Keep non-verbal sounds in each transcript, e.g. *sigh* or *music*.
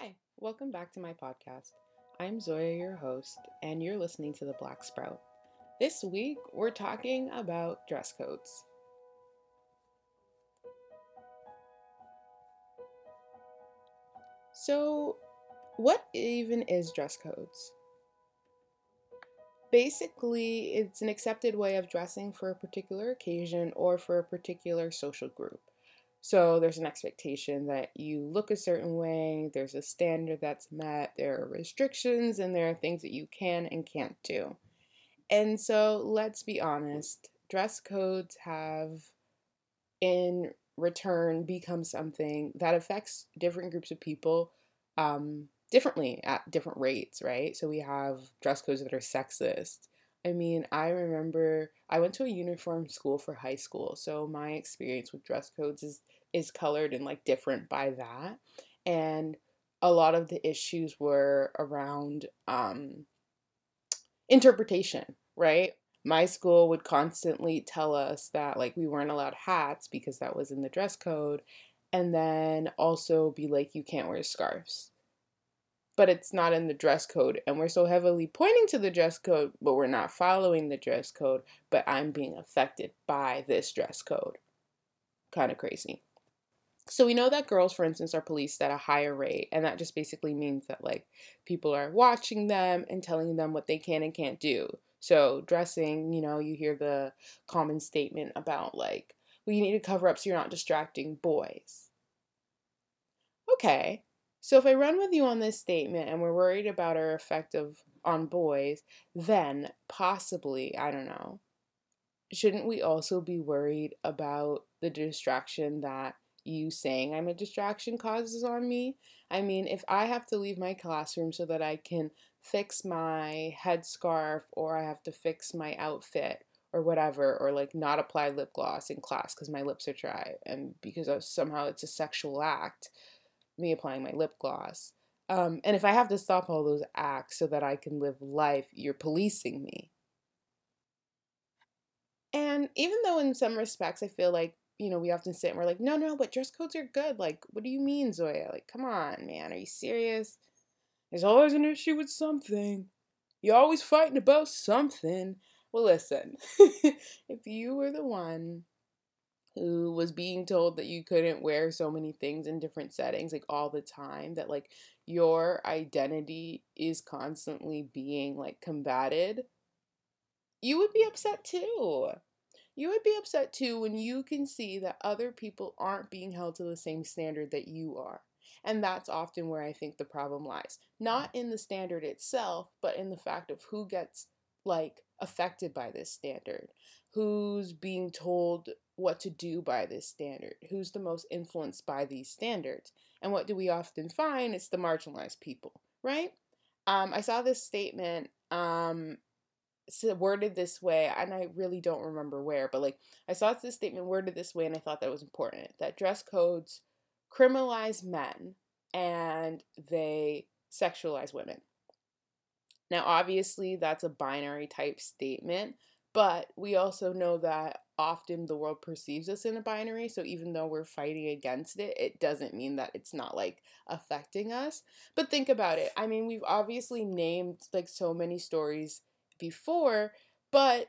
Hi, welcome back to my podcast. I'm Zoya, your host, and you're listening to The Black Sprout. This week, we're talking about dress codes. So, what even is dress codes? Basically, it's an accepted way of dressing for a particular occasion or for a particular social group. So there's an expectation that you look a certain way, there's a standard that's met, there are restrictions, and there are things that you can and can't do. And so let's be honest, dress codes have in return become something that affects different groups of people um, differently at different rates, right? So we have dress codes that are sexist, I mean, I remember I went to a uniform school for high school, so my experience with dress codes is is colored and like different by that. And a lot of the issues were around um, interpretation, right? My school would constantly tell us that like we weren't allowed hats because that was in the dress code, and then also be like you can't wear scarves but it's not in the dress code. And we're so heavily pointing to the dress code, but we're not following the dress code, but I'm being affected by this dress code. Kind of crazy. So we know that girls, for instance, are policed at a higher rate, and that just basically means that like people are watching them and telling them what they can and can't do. So dressing, you know, you hear the common statement about like, well, you need to cover up so you're not distracting boys. Okay, so if I run with you on this statement and we're worried about our effect of on boys, then possibly, I don't know, shouldn't we also be worried about the distraction that you saying I'm a distraction causes on me? I mean, if I have to leave my classroom so that I can fix my headscarf or I have to fix my outfit or whatever, or like not apply lip gloss in class because my lips are dry and because somehow it's a sexual act, me applying my lip gloss. Um, and if I have to stop all those acts so that I can live life, you're policing me. And even though in some respects I feel like, you know, we often sit and we're like, no, no, but dress codes are good. Like, what do you mean, Zoya? Like, come on, man. Are you serious? There's always an issue with something. You're always fighting about something. Well, listen, *laughs* if you were the one who was being told that you couldn't wear so many things in different settings like all the time that like your identity is constantly being like combated you would be upset too. You would be upset too when you can see that other people aren't being held to the same standard that you are and that's often where i think the problem lies not in the standard itself but in the fact of who gets like affected by this standard who's being told what to do by this standard, who's the most influenced by these standards. And what do we often find? It's the marginalized people, right? Um, I saw this statement um, worded this way, and I really don't remember where, but like I saw this statement worded this way, and I thought that was important that dress codes criminalize men and they sexualize women. Now, obviously, that's a binary type statement, but we also know that often the world perceives us in a binary. So even though we're fighting against it, it doesn't mean that it's not like affecting us. But think about it. I mean, we've obviously named like so many stories before, but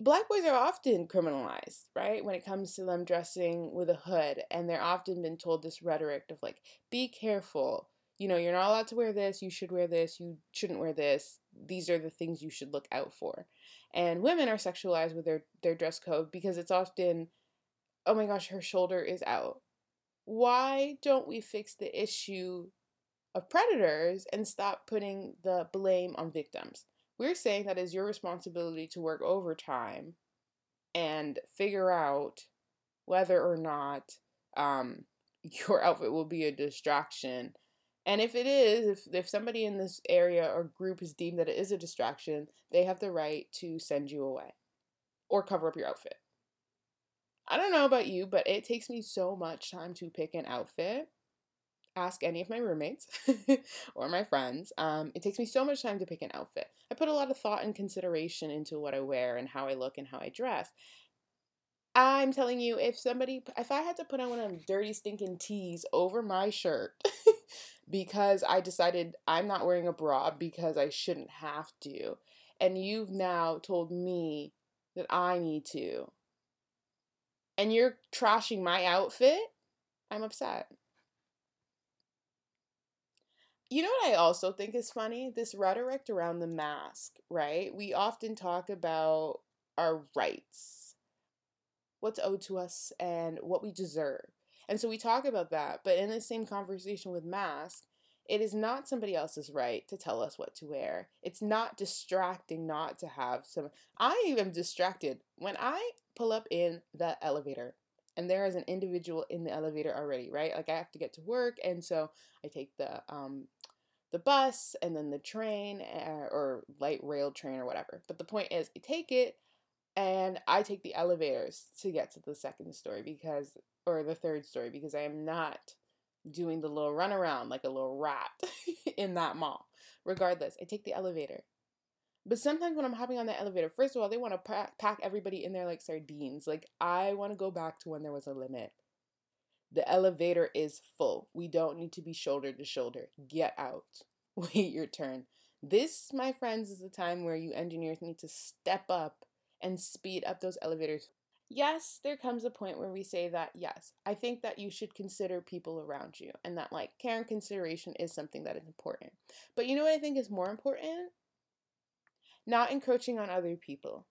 black boys are often criminalized, right? When it comes to them dressing with a hood. And they're often been told this rhetoric of like, be careful. You know, you're not allowed to wear this, you should wear this, you shouldn't wear this. These are the things you should look out for and women are sexualized with their their dress code because it's often oh my gosh her shoulder is out why don't we fix the issue of predators and stop putting the blame on victims we're saying that it's your responsibility to work overtime and figure out whether or not um, *laughs* your outfit will be a distraction and if it is, if, if somebody in this area or group is deemed that it is a distraction, they have the right to send you away or cover up your outfit. I don't know about you, but it takes me so much time to pick an outfit. Ask any of my roommates *laughs* or my friends. Um, it takes me so much time to pick an outfit. I put a lot of thought and consideration into what I wear and how I look and how I dress. I'm telling you, if somebody, if I had to put on one of them dirty, stinking tees over my shirt, *laughs* because I decided I'm not wearing a bra because I shouldn't have to. And you've now told me that I need to. And you're trashing my outfit? I'm upset. You know what I also think is funny? This rhetoric around the mask, right? We often talk about our rights, what's owed to us, and what we deserve. And so we talk about that, but in the same conversation with mask, it is not somebody else's right to tell us what to wear. It's not distracting not to have some. I am distracted when I pull up in the elevator and there is an individual in the elevator already, right? Like I have to get to work, and so I take the um, the bus and then the train uh, or light rail train or whatever. But the point is, I take it and I take the elevators to get to the second story because, or the third story because I am not doing the little runaround like a little rat *laughs* in that mall. Regardless, I take the elevator. But sometimes when I'm hopping on the elevator, first of all, they want to pack everybody in there like sardines. Like, I want to go back to when there was a limit. The elevator is full. We don't need to be shoulder to shoulder. Get out. *laughs* Wait your turn. This, my friends, is the time where you engineers need to step up and speed up those elevators. Yes, there comes a point where we say that, yes, I think that you should consider people around you and that, like, care and consideration is something that is important. But you know what I think is more important? Not encroaching on other people.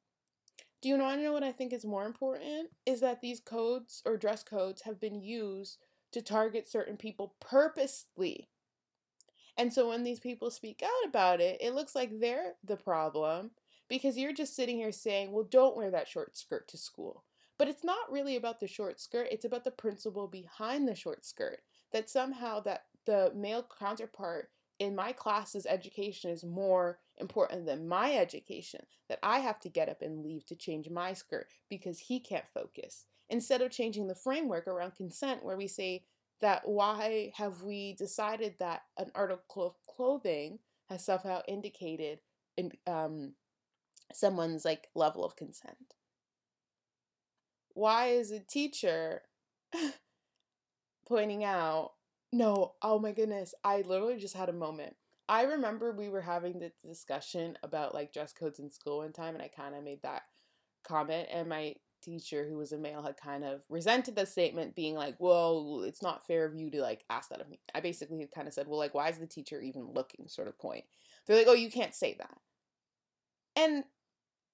Do you want to know what I think is more important? Is that these codes or dress codes have been used to target certain people purposely. And so when these people speak out about it, it looks like they're the problem because you're just sitting here saying, well, don't wear that short skirt to school. But it's not really about the short skirt, it's about the principle behind the short skirt. That somehow that the male counterpart in my class's education is more important than my education, that I have to get up and leave to change my skirt because he can't focus. Instead of changing the framework around consent, where we say that why have we decided that an article of clothing has somehow indicated in, um, someone's like level of consent? Why is a teacher *laughs* pointing out no, oh my goodness. I literally just had a moment. I remember we were having the discussion about like dress codes in school one time, and I kind of made that comment, and my teacher, who was a male, had kind of resented the statement, being like, Well, it's not fair of you to like ask that of me. I basically kind of said, Well, like, why is the teacher even looking, sort of point. They're like, Oh, you can't say that. And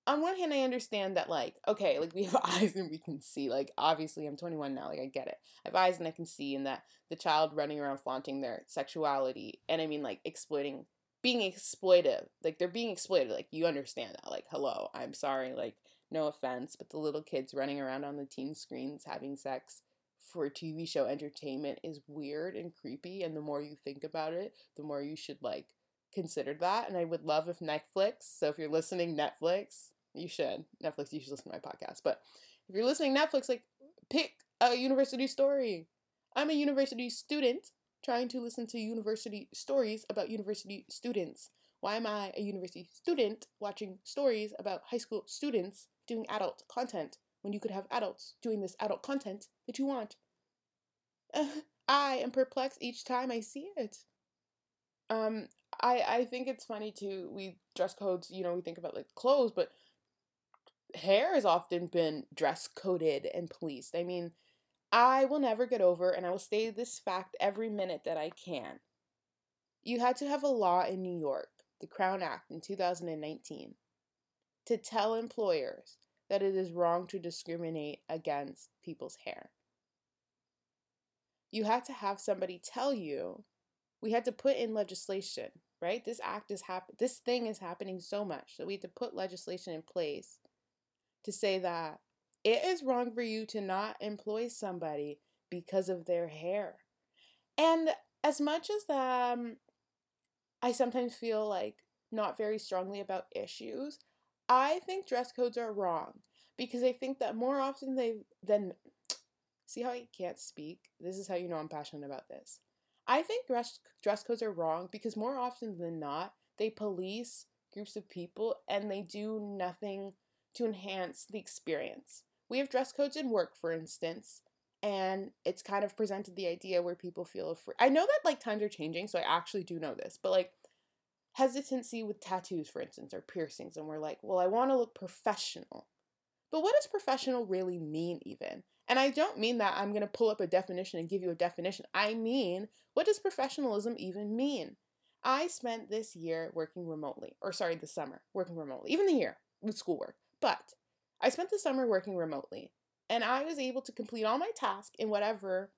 on one hand, I understand that, like, okay, like we have *laughs* eyes and we can see. Like, obviously, I'm 21 now. Like, I get it. I have eyes and I can see, and that the child running around flaunting their sexuality, and I mean, like, exploiting, being exploitive. Like, they're being exploited. Like, you understand that. Like, hello, I'm sorry. Like, no offense, but the little kids running around on the teen screens having sex for TV show entertainment is weird and creepy. And the more you think about it, the more you should, like, consider that. And I would love if Netflix, so if you're listening, Netflix, you should. Netflix, you should listen to my podcast. But if you're listening Netflix, like pick a university story. I'm a university student trying to listen to university stories about university students. Why am I a university student watching stories about high school students doing adult content when you could have adults doing this adult content that you want? *laughs* I am perplexed each time I see it. Um, I I think it's funny too. We dress codes, you know, we think about like clothes, but hair has often been dress coded and policed. I mean, I will never get over, and I will say this fact every minute that I can. You had to have a law in New York, the Crown Act in 2019, to tell employers that it is wrong to discriminate against people's hair. You had to have somebody tell you, we had to put in legislation, right? This act is hap- this thing is happening so much that we had to put legislation in place to say that it is wrong for you to not employ somebody because of their hair. And as much as um, I sometimes feel like not very strongly about issues, I think dress codes are wrong because I think that more often they than *tsk* see how I can't speak. This is how you know I'm passionate about this. I think dress dress codes are wrong because more often than not they police groups of people and they do nothing to enhance the experience. We have dress codes in work, for instance, and it's kind of presented the idea where people feel afraid. I know that like times are changing, so I actually do know this, but like hesitancy with tattoos, for instance, or piercings, and we're like, well, I want to look professional. But what does professional really mean, even? And I don't mean that I'm going to pull up a definition and give you a definition. I mean, what does professionalism even mean? I spent this year working remotely, or sorry, the summer working remotely, even the year with schoolwork. But I spent the summer working remotely, and I was able to complete all my tasks in whatever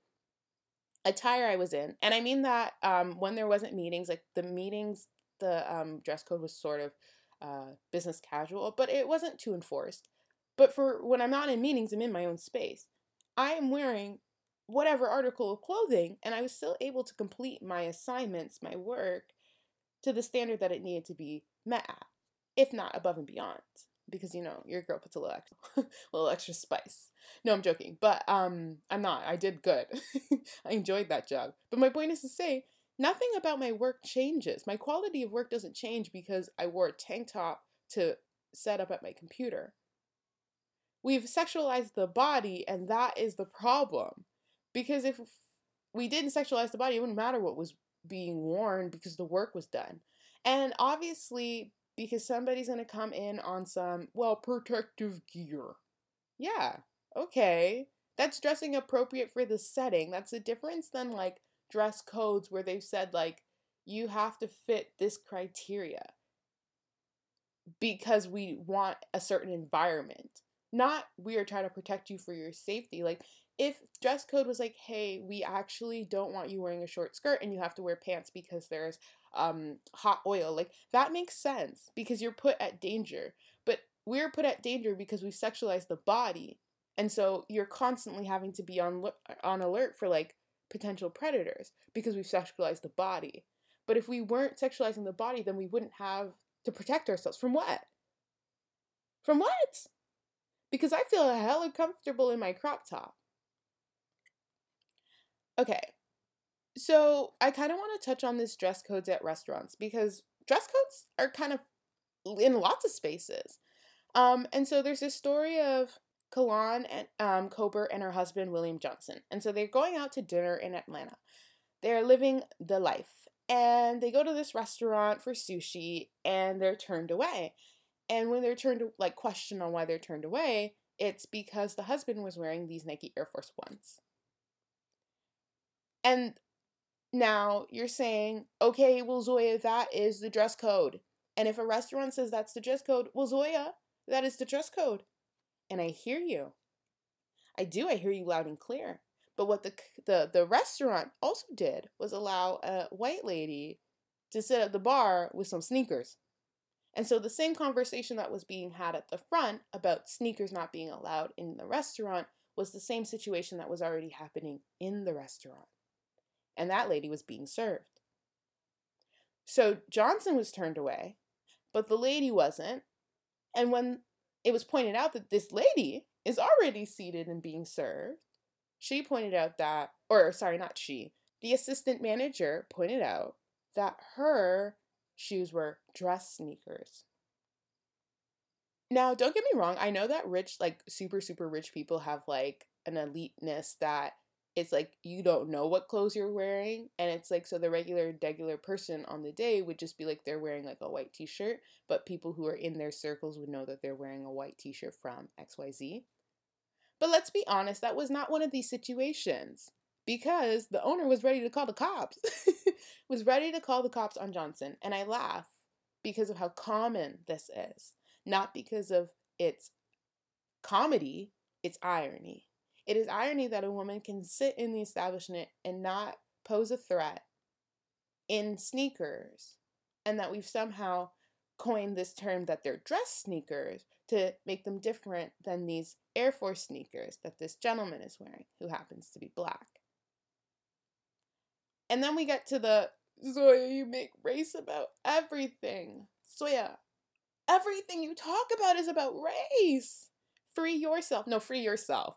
attire I was in. And I mean that um, when there wasn't meetings, like the meetings, the um, dress code was sort of uh, business casual, but it wasn't too enforced. But for when I'm not in meetings, I'm in my own space. I am wearing whatever article of clothing, and I was still able to complete my assignments, my work, to the standard that it needed to be met at, if not above and beyond. Because you know your girl puts a little extra, *laughs* little extra spice. No, I'm joking, but um, I'm not. I did good. *laughs* I enjoyed that job. But my point is to say, nothing about my work changes. My quality of work doesn't change because I wore a tank top to set up at my computer. We've sexualized the body, and that is the problem. Because if we didn't sexualize the body, it wouldn't matter what was being worn because the work was done. And obviously, because somebody's going to come in on some, well, protective gear. Yeah, okay. That's dressing appropriate for the setting. That's a difference than like dress codes where they've said, like, you have to fit this criteria because we want a certain environment. Not we are trying to protect you for your safety. Like, if dress code was like, hey, we actually don't want you wearing a short skirt and you have to wear pants because there's um, hot oil, like that makes sense because you're put at danger. But we're put at danger because we sexualize the body. And so you're constantly having to be on on alert for like potential predators because we've sexualized the body. But if we weren't sexualizing the body, then we wouldn't have to protect ourselves from what? From what? Because I feel hella comfortable in my crop top. Okay. So I kind of want to touch on this dress codes at restaurants because dress codes are kind of in lots of spaces. Um, and so there's this story of Kalan and um, Kober and her husband William Johnson. And so they're going out to dinner in Atlanta. They're living the life. And they go to this restaurant for sushi and they're turned away. And when they're turned like question on why they're turned away, it's because the husband was wearing these Nike Air Force Ones. And now you're saying, okay, well, Zoya, that is the dress code. And if a restaurant says that's the dress code, well, Zoya, that is the dress code. And I hear you. I do. I hear you loud and clear. But what the the the restaurant also did was allow a white lady to sit at the bar with some sneakers. And so the same conversation that was being had at the front about sneakers not being allowed in the restaurant was the same situation that was already happening in the restaurant and that lady was being served. So Johnson was turned away, but the lady wasn't. And when it was pointed out that this lady is already seated and being served, she pointed out that, or sorry, not she, the assistant manager pointed out that her shoes were dress sneakers. Now, don't get me wrong, I know that rich, like super, super rich people have like an eliteness that it's like you don't know what clothes you're wearing and it's like so the regular regular person on the day would just be like they're wearing like a white t-shirt but people who are in their circles would know that they're wearing a white t-shirt from xyz but let's be honest that was not one of these situations because the owner was ready to call the cops *laughs* was ready to call the cops on johnson and i laugh because of how common this is not because of its comedy it's irony it is irony that a woman can sit in the establishment and not pose a threat in sneakers, and that we've somehow coined this term that they're dress sneakers to make them different than these Air Force sneakers that this gentleman is wearing, who happens to be black. And then we get to the Zoya, you make race about everything. Zoya, everything you talk about is about race. Free yourself. No, free yourself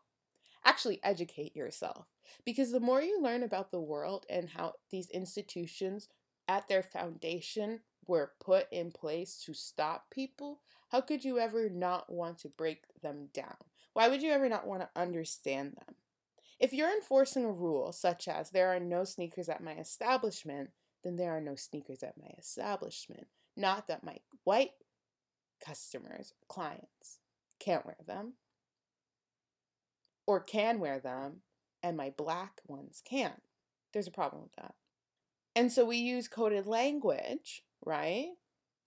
actually educate yourself. Because the more you learn about the world and how these institutions at their foundation were put in place to stop people, how could you ever not want to break them down? Why would you ever not want to understand them? If you're enforcing a rule such as there are no sneakers at my establishment, then there are no sneakers at my establishment. Not that my white customers, clients, can't wear them or can wear them and my black ones can't. There's a problem with that. And so we use coded language, right?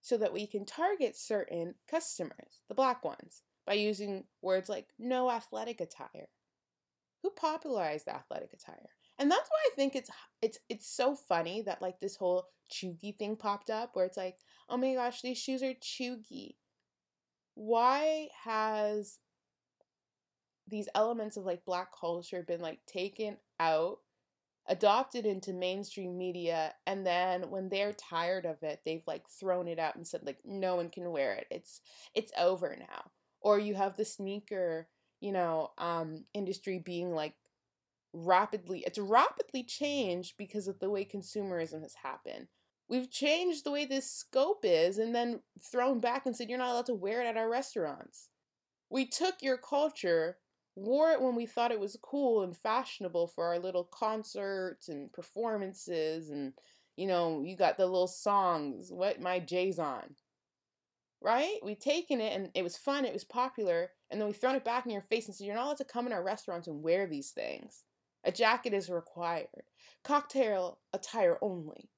So that we can target certain customers, the black ones, by using words like no athletic attire. Who popularized athletic attire? And that's why I think it's it's it's so funny that like this whole chuggy thing popped up where it's like, "Oh my gosh, these shoes are chuggy." Why has these elements of like black culture have been like taken out adopted into mainstream media and then when they're tired of it they've like thrown it out and said like no one can wear it. It's it's over now. Or you have the sneaker you know um industry being like rapidly it's rapidly changed because of the way consumerism has happened. We've changed the way this scope is and then thrown back and said you're not allowed to wear it at our restaurants. We took your culture wore it when we thought it was cool and fashionable for our little concerts and performances and you know you got the little songs what my jay's on right? We've taken it and it was fun it was popular and then we've thrown it back in your face and said you're not allowed to come in our restaurants and wear these things. A jacket is required. Cocktail attire only.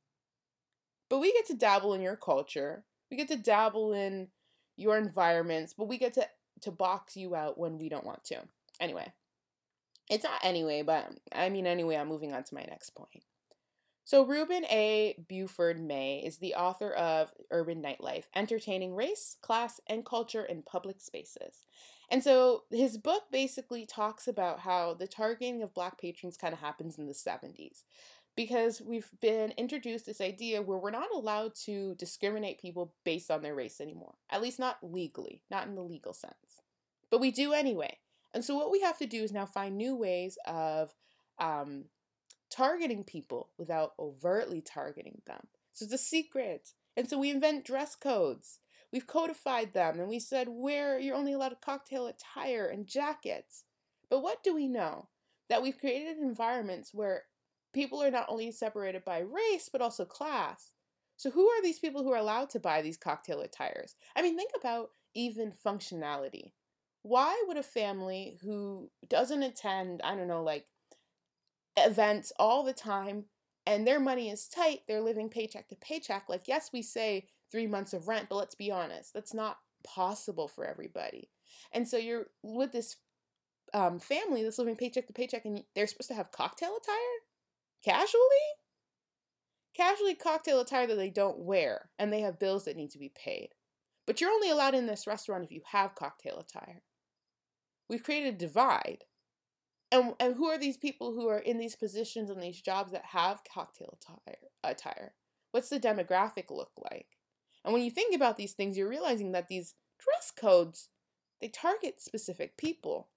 But we get to dabble in your culture. We get to dabble in your environments but we get to to box you out when we don't want to Anyway, it's not anyway, but I mean, anyway, I'm moving on to my next point. So, Reuben A. Buford May is the author of Urban Nightlife Entertaining Race, Class, and Culture in Public Spaces. And so, his book basically talks about how the targeting of Black patrons kind of happens in the 70s because we've been introduced this idea where we're not allowed to discriminate people based on their race anymore, at least not legally, not in the legal sense. But we do anyway. And so what we have to do is now find new ways of um, targeting people without overtly targeting them. So it's a secret. And so we invent dress codes. We've codified them and we said where you're only allowed cocktail attire and jackets. But what do we know? That we've created environments where people are not only separated by race but also class. So who are these people who are allowed to buy these cocktail attires? I mean, think about even functionality why would a family who doesn't attend, I don't know, like events all the time and their money is tight, they're living paycheck to paycheck. Like, yes, we say three months of rent, but let's be honest, that's not possible for everybody. And so you're with this um, family that's living paycheck to paycheck and they're supposed to have cocktail attire casually? Casually cocktail attire that they don't wear and they have bills that need to be paid. But you're only allowed in this restaurant if you have cocktail attire. We've created a divide. And, and who are these people who are in these positions and these jobs that have cocktail attire, attire? What's the demographic look like? And when you think about these things, you're realizing that these dress codes, they target specific people.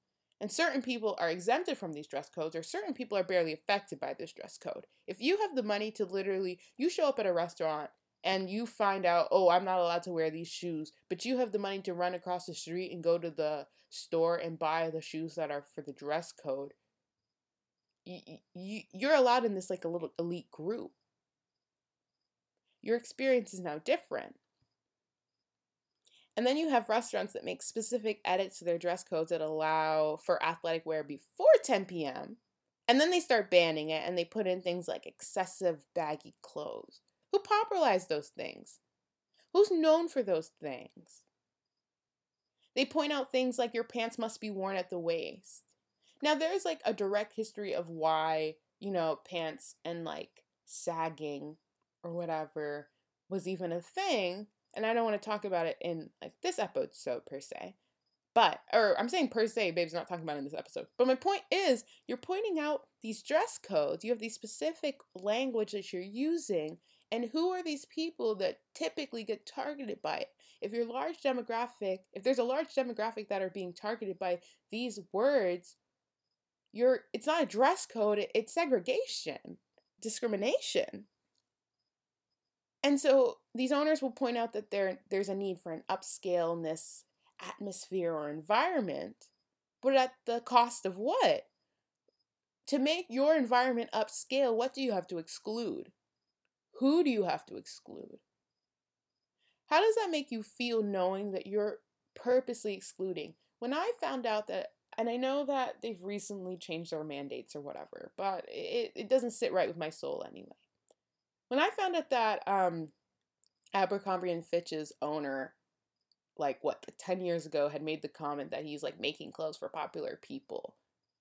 And certain people are exempted from these dress codes, or certain people are barely affected by this dress code. If you have the money to literally, you show up at a restaurant and you find out, oh, I'm not allowed to wear these shoes, but you have the money to run across the street and go to the store and buy the shoes that are for the dress code, you, you, you're allowed in this like a little elite group. Your experience is now different. And then you have restaurants that make specific edits to their dress codes that allow for athletic wear before 10 p.m. And then they start banning it and they put in things like excessive baggy clothes who popularized those things? Who's known for those things? They point out things like your pants must be worn at the waist. Now, there's like a direct history of why, you know, pants and like sagging or whatever was even a thing. And I don't want to talk about it in like this episode per se. But, or I'm saying per se, babe's not talking about in this episode. But my point is, you're pointing out these dress codes. You have these specific language that you're using and who are these people that typically get targeted by it? If your large demographic, if there's a large demographic that are being targeted by these words, you're it's not a dress code, it's segregation, discrimination. And so these owners will point out that there there's a need for an upscaleness atmosphere or environment, but at the cost of what? To make your environment upscale, what do you have to exclude? Who do you have to exclude? How does that make you feel knowing that you're purposely excluding? When I found out that, and I know that they've recently changed their mandates or whatever, but it, it doesn't sit right with my soul anyway. When I found out that um, Abercrombie and Fitch's owner, like what, 10 years ago, had made the comment that he's like making clothes for popular people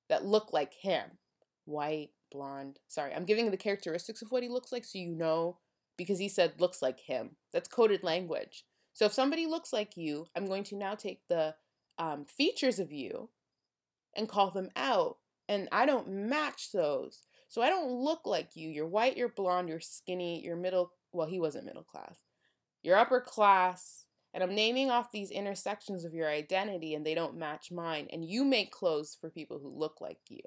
that look like him white, blonde. Sorry, I'm giving the characteristics of what he looks like so you know because he said looks like him. That's coded language. So if somebody looks like you, I'm going to now take the um, features of you and call them out. And I don't match those. So I don't look like you. You're white, you're blonde, you're skinny, you're middle. Well, he wasn't middle class. You're upper class. And I'm naming off these intersections of your identity and they don't match mine. And you make clothes for people who look like you.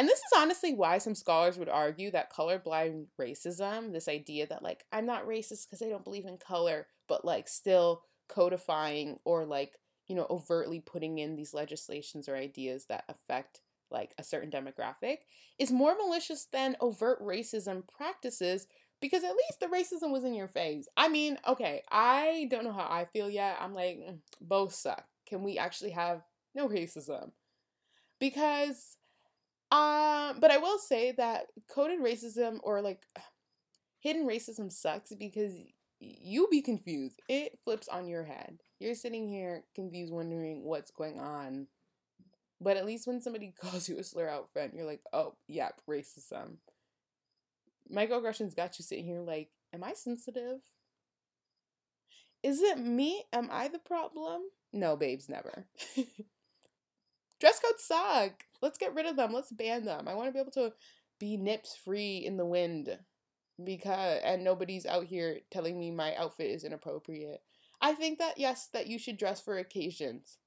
And this is honestly why some scholars would argue that colorblind racism, this idea that like I'm not racist because I don't believe in color, but like still codifying or like, you know, overtly putting in these legislations or ideas that affect like a certain demographic is more malicious than overt racism practices because at least the racism was in your face. I mean, okay, I don't know how I feel yet. I'm like, mm, both suck. Can we actually have no racism? Because um, but I will say that coded racism or like hidden racism sucks because you be confused. It flips on your head. You're sitting here confused, wondering what's going on. But at least when somebody *laughs* calls you a slur out front, you're like, oh, yeah, racism. Microaggressions got you sitting here like, am I sensitive? Is it me? Am I the problem? No, babes, never. *laughs* Dress codes suck. Let's get rid of them. Let's ban them. I want to be able to be nips free in the wind because and nobody's out here telling me my outfit is inappropriate. I think that yes, that you should dress for occasions.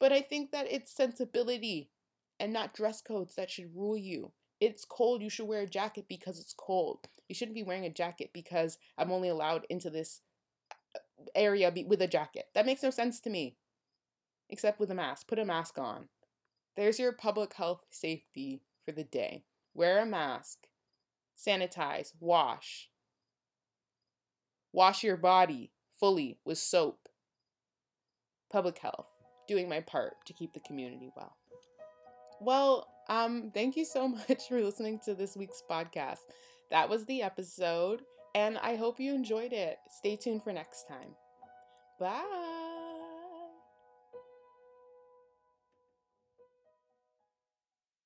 But I think that it's sensibility and not dress codes that should rule you. It's cold, you should wear a jacket because it's cold. You shouldn't be wearing a jacket because I'm only allowed into this uh, area with a jacket. That makes no sense to me. Except with a mask. Put a mask on. There's your public health safety for the day. Wear a mask, sanitize, wash. Wash your body fully with soap. Public health, doing my part to keep the community well. Well, um, thank you so *laughs* much for listening to this week's podcast. That was the episode, and I hope you enjoyed it. Stay tuned for next time. Bye.